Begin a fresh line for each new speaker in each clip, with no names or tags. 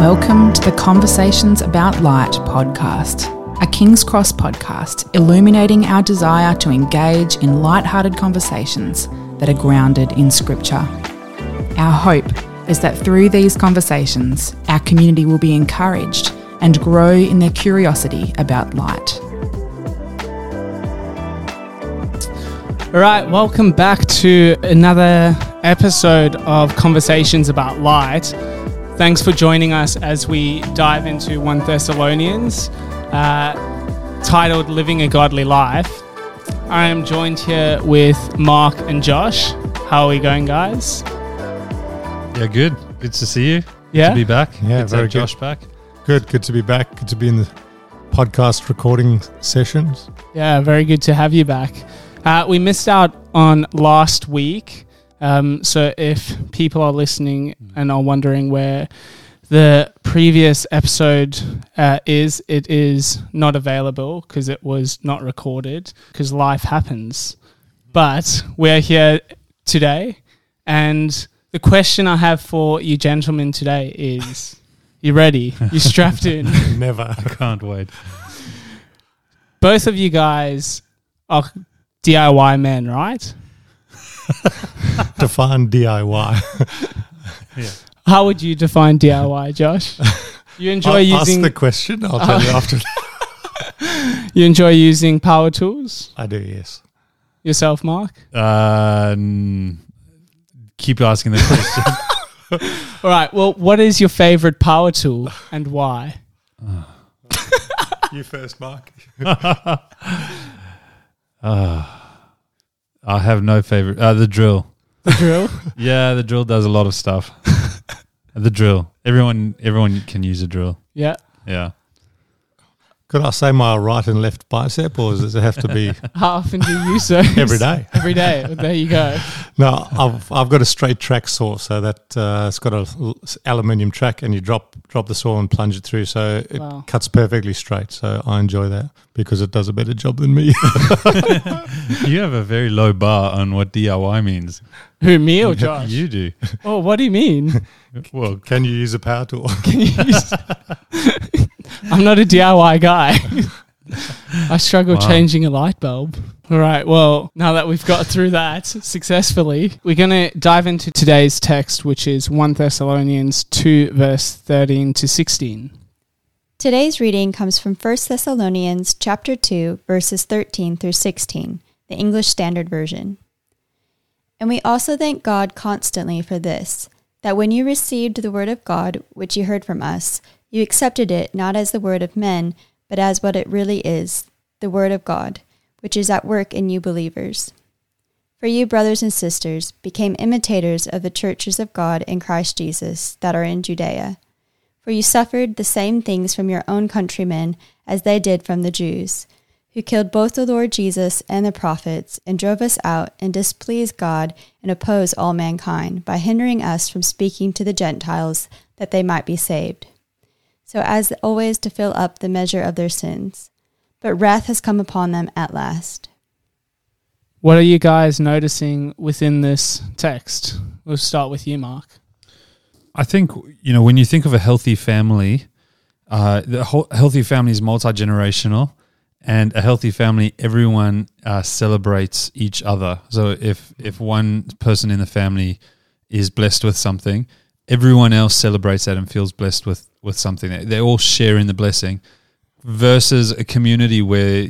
Welcome to the Conversations About Light podcast, a King's Cross podcast illuminating our desire to engage in light-hearted conversations that are grounded in Scripture. Our hope is that through these conversations, our community will be encouraged and grow in their curiosity about light.
All right, welcome back to another episode of Conversations About Light. Thanks for joining us as we dive into 1 Thessalonians, uh, titled Living a Godly Life. I am joined here with Mark and Josh. How are we going, guys?
Yeah, good. Good to see you.
Yeah?
Good to be back.
Yeah,
good to
very
have
good.
Josh back.
Good, good to be back. Good to be in the podcast recording sessions.
Yeah, very good to have you back. Uh, we missed out on last week. Um, so if people are listening and are wondering where the previous episode uh, is, it is not available because it was not recorded because life happens. But we're here today. And the question I have for you gentlemen today is you ready? You strapped in?
Never.
I can't wait.
both of you guys are DIY men, right?
Define DIY.
How would you define DIY, Josh? You enjoy
I'll
using
ask the question. I'll tell you after.
you enjoy using power tools
I do, yes.
yourself, Mark.
Uh, n- keep asking the question.
All right. Well, what is your favorite power tool and why?
You first, Mark.
I have no favorite. Uh, the drill.
The drill.
Yeah, the drill does a lot of stuff. the drill. Everyone, everyone can use a drill.
yeah.
Yeah.
Could I say my right and left bicep, or does it have to be
How often do you use
every day?
Every day. Well, there you go.
No, I've I've got a straight track saw, so that uh, it's got a l- aluminium track, and you drop drop the saw and plunge it through, so it
Wow.
cuts perfectly straight. So I enjoy that because it does a better job than me.
You have a very low bar on what DIY means.
Who, me or Josh?
You do.
Oh, what do you mean?
Well,
Can you use a power tool?
Can you use- I'm not a DIY guy. I struggle
Wow.
changing a light bulb. All right. Well, now that we've got through that successfully, we're going to dive into today's text, which is 1 Thessalonians 2, verse 13 to 16.
Today's reading comes from 1 Thessalonians chapter 2 verses 13 through 16, the English Standard Version. And we also thank God constantly for this, that when you received the word of God which you heard from us, you accepted it not as the word of men, but as what it really is, the word of God, which is at work in you believers. For you, brothers and sisters, became imitators of the churches of God in Christ Jesus that are in Judea. For you suffered the same things from your own countrymen as they did from the Jews, who killed both the Lord Jesus and the prophets, and drove us out, and displeased God, and opposed all mankind, by hindering us from speaking to the Gentiles, that they might be saved. So as always to fill up the measure of their sins. But wrath has come upon them at last.
What are you guys noticing within this text? We'll start with you, Mark.
I think you know when you think of a healthy family, uh, the whole healthy family is multi generational, and a healthy family, everyone uh, celebrates each other. So if if one person in the family is blessed with something, everyone else celebrates that and feels blessed with with something. They, all share in the blessing. Versus a community where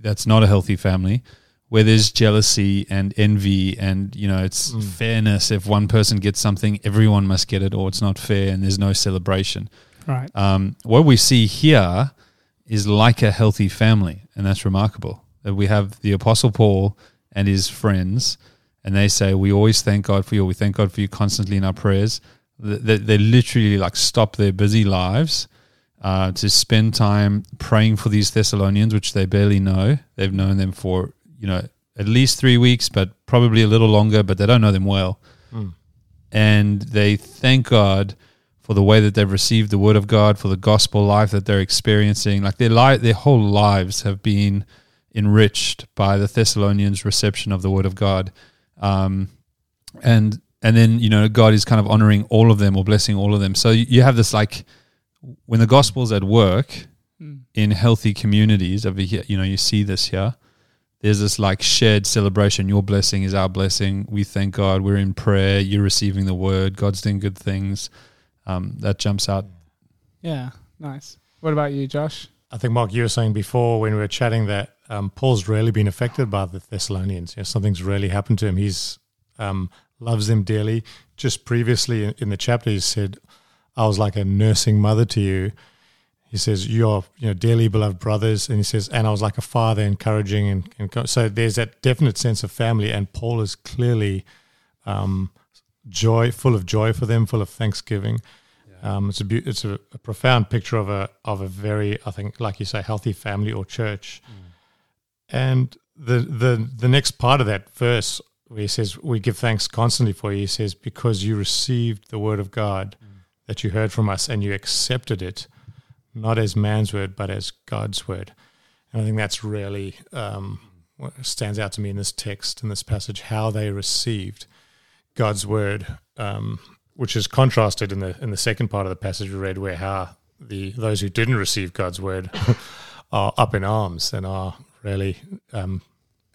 that's not a healthy family, where there's jealousy and envy and you know it's fairness if one person gets something everyone must get it or it's not fair and there's no celebration
Right.
um, what we see here is like a healthy family and that's remarkable that we have the apostle paul and his friends and they say we always thank god for you we thank god for you constantly in our prayers they, they literally like stop their busy lives uh, to spend time praying for these Thessalonians, which they barely know. They've known them for you know at least three weeks, but probably a little longer. But they don't know them well, and they thank God for the way that they've received the Word of God, for the gospel life that they're experiencing. Like their life, their whole lives have been enriched by the Thessalonians' reception of the Word of God, um, and and then you know God is kind of honoring all of them or blessing all of them. So you you have this like when the gospel's at work
Mm.
in healthy communities over here, you know, you see this here. There's this like shared celebration. Your blessing is our blessing. We thank God. We're in prayer. You're receiving the word. God's doing good things. Um, that jumps out.
Yeah, nice. What about you, Josh?
I think Mark, you were saying before when we were chatting that um, Paul's really been affected by the Thessalonians. You know, something's really happened to him. He's um, loves them dearly. Just previously in, the chapter, he said, "I was like a nursing mother to you." He says, "You are, you know, dearly beloved brothers," and he says, "And I was like a father, encouraging." And, and so there's that definite sense of family, and Paul is clearly um, joy, full of joy for them, full of thanksgiving. Um, it's a beau- it's a, a profound picture of a of a very I think like you say healthy family or church, and the the the next part of that verse where he says we give thanks constantly for you. He says because you received the word of God that you heard from us and you accepted it, not as man's word but as God's word. And I think that's really um, what stands out to me in this text in this passage how they received God's word. Um, which is contrasted in the in the second part of the passage we read, where how the those who didn't receive God's word are up in arms and are really um,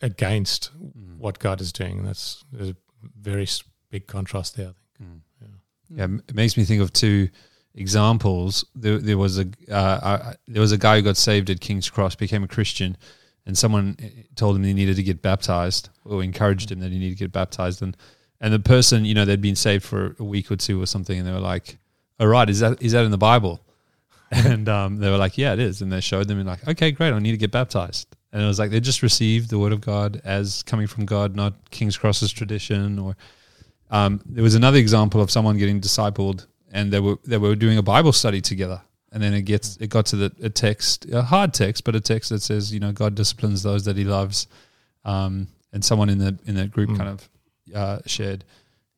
against what God is doing. That's there's a very big contrast there. I think.
Yeah, yeah. it makes me think of two examples. There, there was a uh, I, there was a guy who got saved at King's Cross, became a Christian, and someone eh, told him he needed to get baptized, or encouraged him that he needed to get baptized, and and the person, you know, they'd been saved for a week or two or something, and they were like, "All right, is that is that in the Bible?" And um, they were like, "Yeah, it is." And they showed them, and like, "Okay, great, I need to get baptized." And it was like they just received the word of God as coming from God, not King's Cross's tradition. Or um, there was another example of someone getting discipled, and they were they were doing a Bible study together. And then it gets it got to the a text, a hard text, but a text that says, you know, God disciplines those that He loves. Um, and someone in the in the group
Mm.
kind of uh, shared,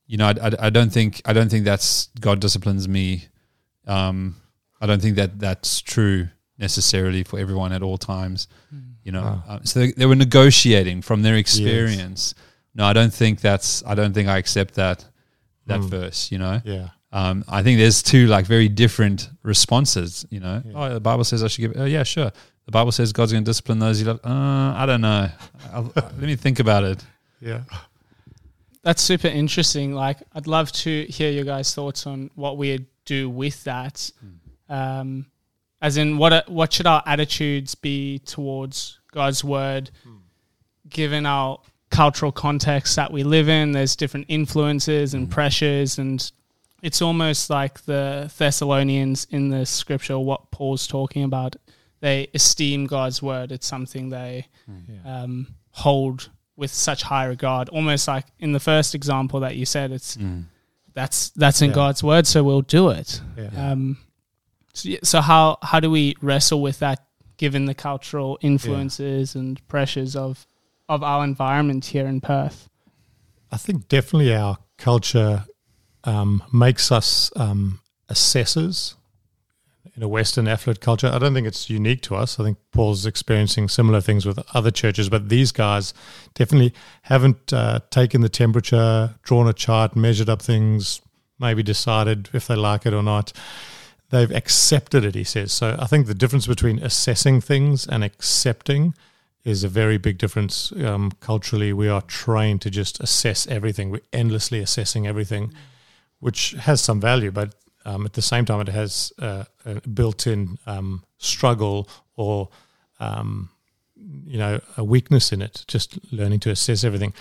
you know, I, I, I don't think I don't think that's God disciplines me. Um, I don't think that that's true necessarily for everyone at all times. You know,
Wow.
uh, so they, they were negotiating from their experience. No, I don't think that's. I don't think I accept that that
Mm.
verse. You know,
Yeah,
um, I think there's two like very different responses. You know,
Yeah.
oh, the Bible says I should give. Oh, yeah, sure. The Bible says God's going to discipline those you love. Uh, I don't know. Let me think about it.
yeah,
That's super interesting. Like, I'd love to hear your guys' thoughts on what we do with that. Um, as in, what what should our attitudes be towards God's word, given our cultural context that we live in? There's different influences and pressures, and it's almost like the Thessalonians in the scripture. What Paul's talking about, they esteem God's word. It's something they
yeah.
um, hold with such high regard. Almost like in the first example that you said, it's that's that's in
Yeah.
God's word, so we'll do it.
yeah.
Um, so, so how how do we wrestle with that, given the cultural influences and pressures of of our environment here in Perth?
I think definitely our culture um, makes us um, assessors in a Western affluent culture. I don't think it's unique to us. I think Paul's experiencing similar things with other churches, but these guys definitely haven't uh, taken the temperature, drawn a chart, measured up things, maybe decided if they like it or not. They've accepted it, he says. So I think the difference between assessing things and accepting is a very big difference. Um, culturally, we are trained to just assess everything. We're endlessly assessing everything, which has some value, but um, at the same time, it has uh, a built-in um, struggle or um, you know a weakness in it. Just learning to assess everything.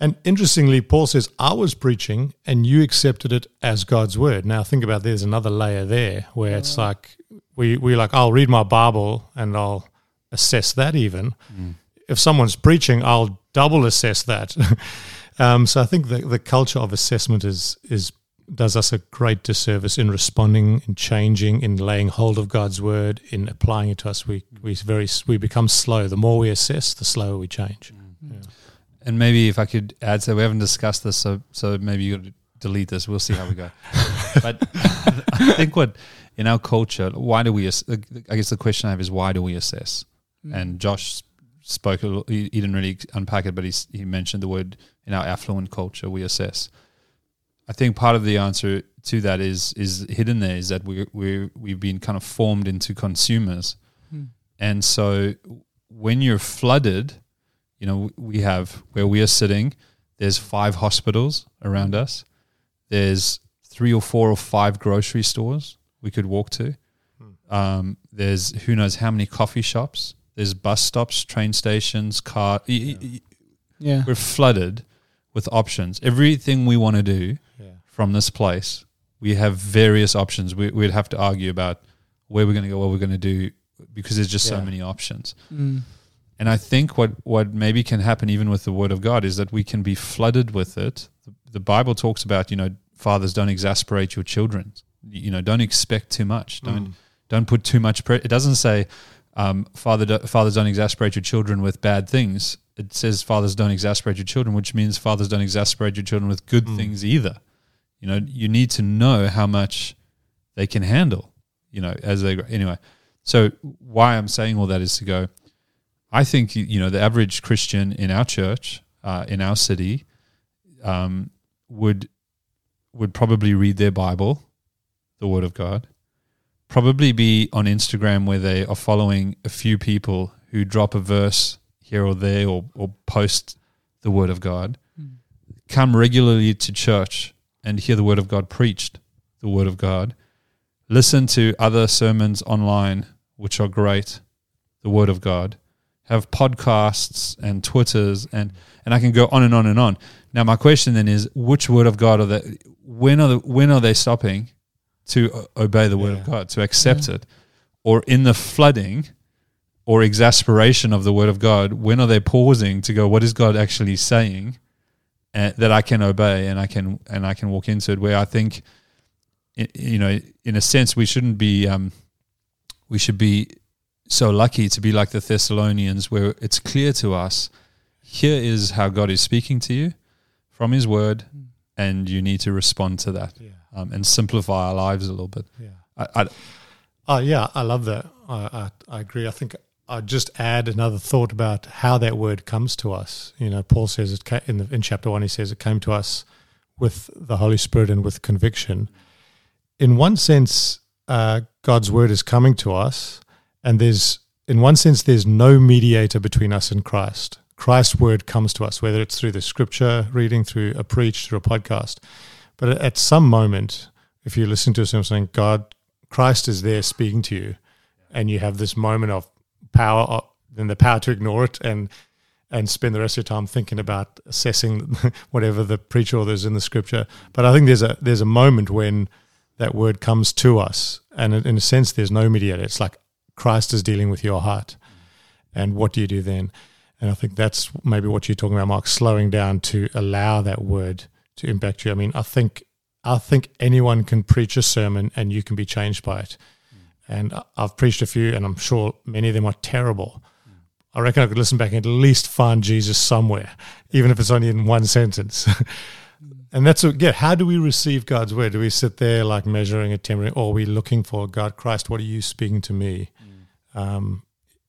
And interestingly, Paul says, "I was preaching, and you accepted it as God's word." Now, think about there's another layer there where it's like we we like I'll read my Bible and I'll assess that even. If someone's preaching, I'll double assess that. um, so I think the the culture of assessment is is does us a great disservice in responding, in changing, in laying hold of God's word, in applying it to us. We we very we become slow. The more we assess, the slower we change.
And maybe if I could add, so we haven't discussed this, so so maybe you could delete this. We'll see how we go. but I think what in our culture, why do we? ass- I guess the question I have is why do we assess? And Josh spoke. A little, he, he didn't really unpack it, but he he mentioned the word in our affluent culture we assess. I think part of the answer to that is is hidden there is that we we we've been kind of formed into consumers,
Hmm.
and so when you're flooded, you know we have where we are sitting. There's five hospitals around us. There's three or four or five grocery stores we could walk to. Um, there's who knows how many coffee shops. There's bus stops, train stations, car. y- y- y-
Yeah.
We're flooded with options. Everything we want to do
Yeah.
from this place, we have various options. We, we'd have to argue about where we're going to go, what we're going to do, because there's just so many options.
Mm.
And I think what, what maybe can happen even with the Word of God is that we can be flooded with it. The, Bible talks about, you know, fathers don't exasperate your children. You know, don't expect too much. Don't
Mm.
don't put too much. Pre- it doesn't say um, father do- fathers don't exasperate your children with bad things. It says fathers don't exasperate your children, which means fathers don't exasperate your children with good
Mm.
things either. You know, you need to know how much they can handle. You know, as they grow. Anyway, so why I'm saying all that is to go. I think you know the average Christian in our church, uh, in our city, um, would would probably read their Bible, the Word of God, probably be on Instagram where they are following a few people who drop a verse here or there or, or post the Word of God, come regularly to church and hear the Word of God preached, the Word of God, listen to other sermons online, which are great, the Word of God, have podcasts and Twitters and and I can go on and on and on. Now my question then is which word of God are they when are the, when are they stopping to obey the word of God, to accept it? Or in the flooding or exasperation of the word of God, when are they pausing to go what is God actually saying uh, that I can obey and I can and I can walk into it where I think you know in a sense we shouldn't be um, we should be so lucky to be like the Thessalonians, where it's clear to us here is how God is speaking to you from His Word, and you need to respond to that
Yeah.
um, and simplify our lives a little bit.
Yeah.
I, I,
Oh, yeah, I love that. I, I, I agree. I think I'd just add another thought about how that word comes to us. You know, Paul says it ca- in, the, in chapter one, he says it came to us with the Holy Spirit and with conviction. In one sense, uh, God's word is coming to us, and there's, in one sense, there's no mediator between us and Christ. Christ's word comes to us, whether it's through the scripture reading, through a preach, through a podcast. But at some moment, if you listen to something, God, Christ is there speaking to you, and you have this moment of power, then the power to ignore it and and spend the rest of your time thinking about assessing whatever the preacher or there's in the scripture. But I think there's a there's a moment when that word comes to us, and in a sense, there's no mediator. It's like Christ is dealing with your heart, and what do you do then? And I think that's maybe what you're talking about, Mark, slowing down to allow that word to impact you. I mean, I think I think anyone can preach a sermon and you can be changed by it. Mm. And I- I've preached a few, and I'm sure many of them are terrible. I reckon I could listen back and at least find Jesus somewhere, even if it's only in one sentence. and that's what, yeah. How do we receive God's word? Do we sit there like measuring a temperature, or are we looking for God, Christ? What are you speaking to me? Um,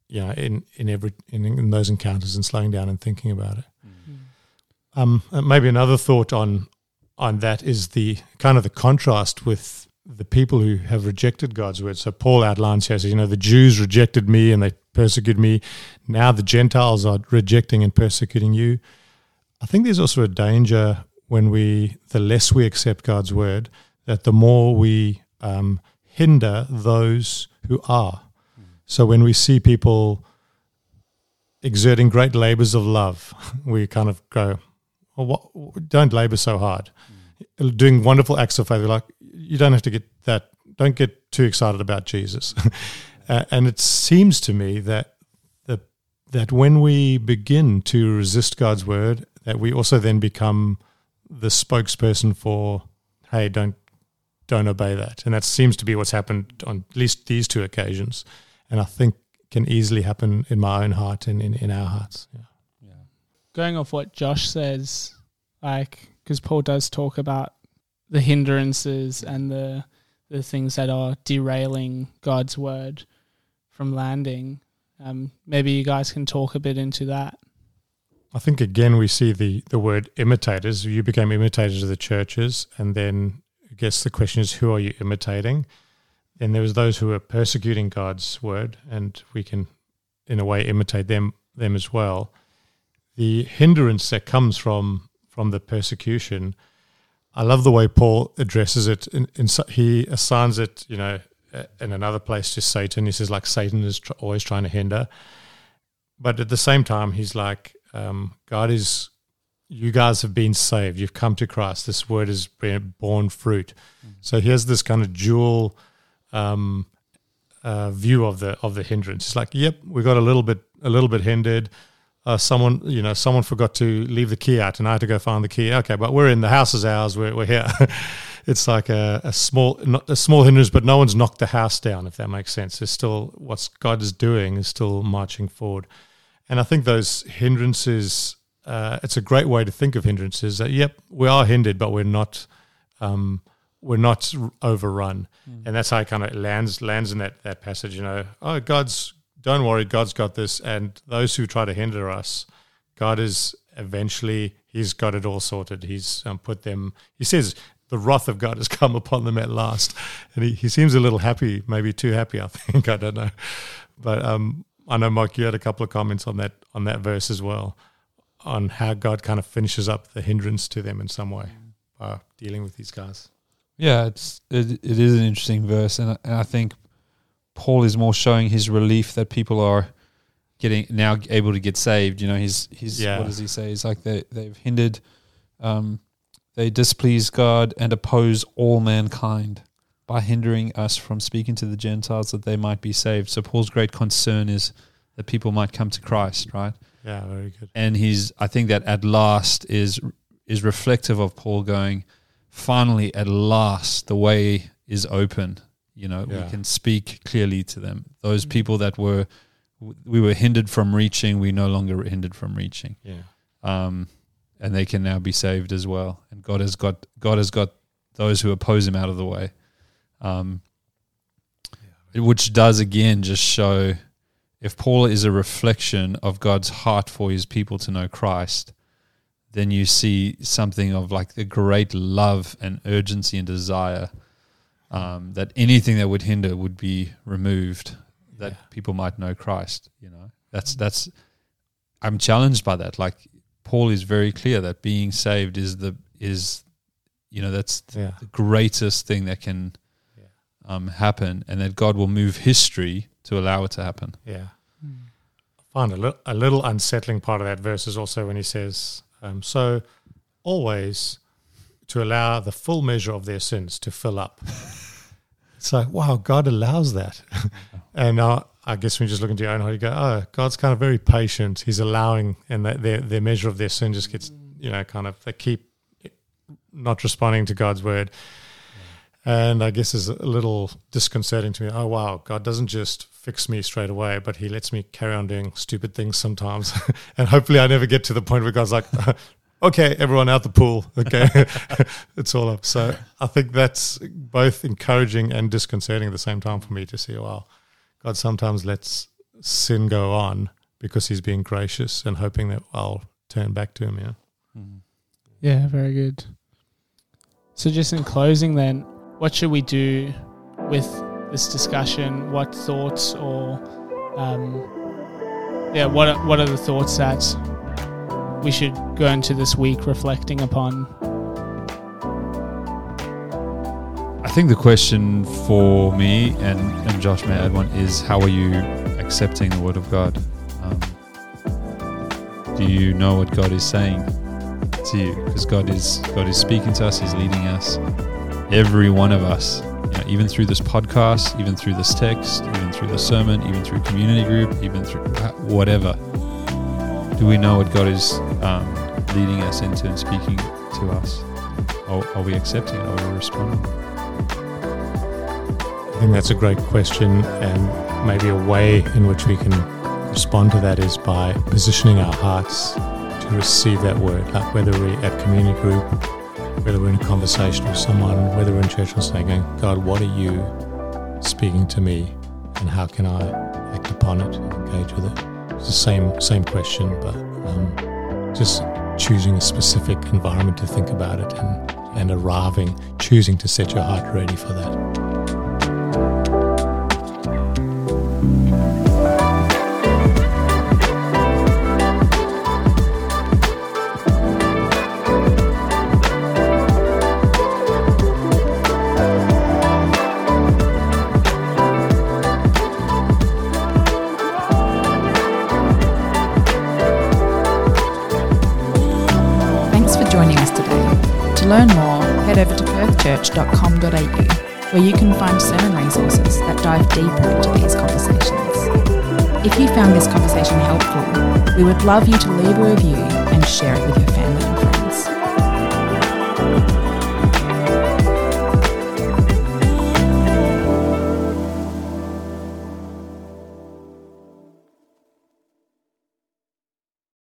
you know, in in every in, in those encounters and slowing down and thinking about it. Um, uh, maybe another thought on on that is the kind of the contrast with the people who have rejected God's word. So Paul outlines here, says, you know, the Jews rejected me and they persecuted me. Now the Gentiles are rejecting and persecuting you. I think there's also a danger when we, the less we accept God's word, that the more we um, hinder those who are. So when we see people exerting great labors of love, we kind of go, what, don't labor so hard. Doing wonderful acts of faith, like, you don't have to get that, don't get too excited about Jesus. uh, and it seems to me that, that, that when we begin to resist God's word, that we also then become the spokesperson for, hey, don't, don't obey that. And that seems to be what's happened on at least these two occasions. And I think can easily happen in my own heart and in, in our hearts. Yeah.
going off what Josh says, like because Paul does talk about the hindrances and the the things that are derailing God's word from landing. Um, maybe you guys can talk a bit into that.
I think again we see the the word imitators. You became imitators of the churches, and then I guess the question is, who are you imitating? And there was those who were persecuting God's word, and we can, in a way, imitate them them as well. The hindrance that comes from from the persecution, I love the way Paul addresses it. In, in, he assigns it, you know, in another place to Satan. He says like Satan is tr- always trying to hinder, but at the same time, he's like um, God is. You guys have been saved. You've come to Christ. This word has been borne fruit. Mm-hmm. So here's this kind of dual um, uh, view of the of the hindrance. It's like, yep, we got a little bit a little bit hindered. Uh, someone, you know, someone forgot to leave the key out, and I had to go find the key. Okay, but we're in the house is ours. We're we're here. it's like a, a small a small hindrance, but no one's knocked the house down. If that makes sense, it's still what God is doing is still marching forward. And I think those hindrances, uh, it's a great way to think of hindrances. That yep, we are hindered, but we're not, um, we're not overrun, mm. and that's how it kind of lands lands in that that passage. You know, oh, God's don't worry, God's got this, and those who try to hinder us, God is eventually He's got it all sorted. He's um, put them. He says the wrath of God has come upon them at last, and he, he seems a little happy, maybe too happy. I think I don't know, but um, I know, Mike, you had a couple of comments on that on that verse as well, on how God kind of finishes up the hindrance to them in some way by dealing with these guys.
Yeah, it's it, it is an interesting verse, and, and I think Paul is more showing his relief that people are getting now able to get saved. You know, he's he's yeah. what does he say? He's like they they've hindered, um, they displease God and oppose all mankind by hindering us from speaking to the Gentiles that they might be saved. So Paul's great concern is that people might come to Christ, right?
Yeah, very good.
And he's I think that at last is is reflective of Paul going, finally at last the way is open. You know, yeah. we can speak clearly to them. Those mm. people that were we were hindered from reaching, we no longer hindered from reaching.
Yeah.
Um, and they can now be saved as well. And God has got God has got those who oppose him out of the way um, which does again just show if Paul is a reflection of God's heart for his people to know Christ, then you see something of like the great love and urgency and desire um, that anything that would hinder would be removed, that yeah. people might know Christ. You know, that's that's. I'm challenged by that. Like Paul is very clear that being saved is the is, you know, that's yeah. the greatest thing that can um, happen, and that God will move history to allow it to happen.
Yeah. Mm. I find a, li- a little unsettling part of that verse is also when he says, um, So always to allow the full measure of their sins to fill up. it's like, wow, God allows that. and uh, I guess when you just look into your own heart, you go, oh, God's kind of very patient. He's allowing, and that their, their measure of their sin just gets, you know, kind of, they keep not responding to God's word. And I guess is a little disconcerting to me. Oh, wow, God doesn't just fix me straight away, but He lets me carry on doing stupid things sometimes. and hopefully, I never get to the point where God's like, okay, everyone out the pool. Okay, it's all up. So I think that's both encouraging and disconcerting at the same time for me to see, wow, God sometimes lets sin go on because He's being gracious and hoping that I'll turn back to Him. Yeah.
Mm-hmm. Yeah, very good. So, just in closing, then, what should we do with this discussion? What thoughts or um, yeah, what are, what are the thoughts that we should go into this week reflecting upon?
I think the question for me and, and Josh may add one is how are you accepting the word of God? Um, do you know what God is saying to you? Because God is God is speaking to us, He's leading us every one of us, you know, even through this podcast, even through this text, even through the sermon, even through community group, even through whatever. Do we know what God is um, leading us into and speaking to us? Are, are we accepting? Are we responding?
I think that's a great question, and maybe a way in which we can respond to that is by positioning our hearts to receive that word, like whether we're at community group whether we're in a conversation with someone, whether we're in church or saying, God, what are you speaking to me and how can I act upon it and engage with it? It's the same, same question, but um, just choosing a specific environment to think about it and and arriving, choosing to set your heart ready for that.
Where you can find sermon resources that dive deeper into these conversations. If you found this conversation helpful, we would love you to leave a review and share it with your family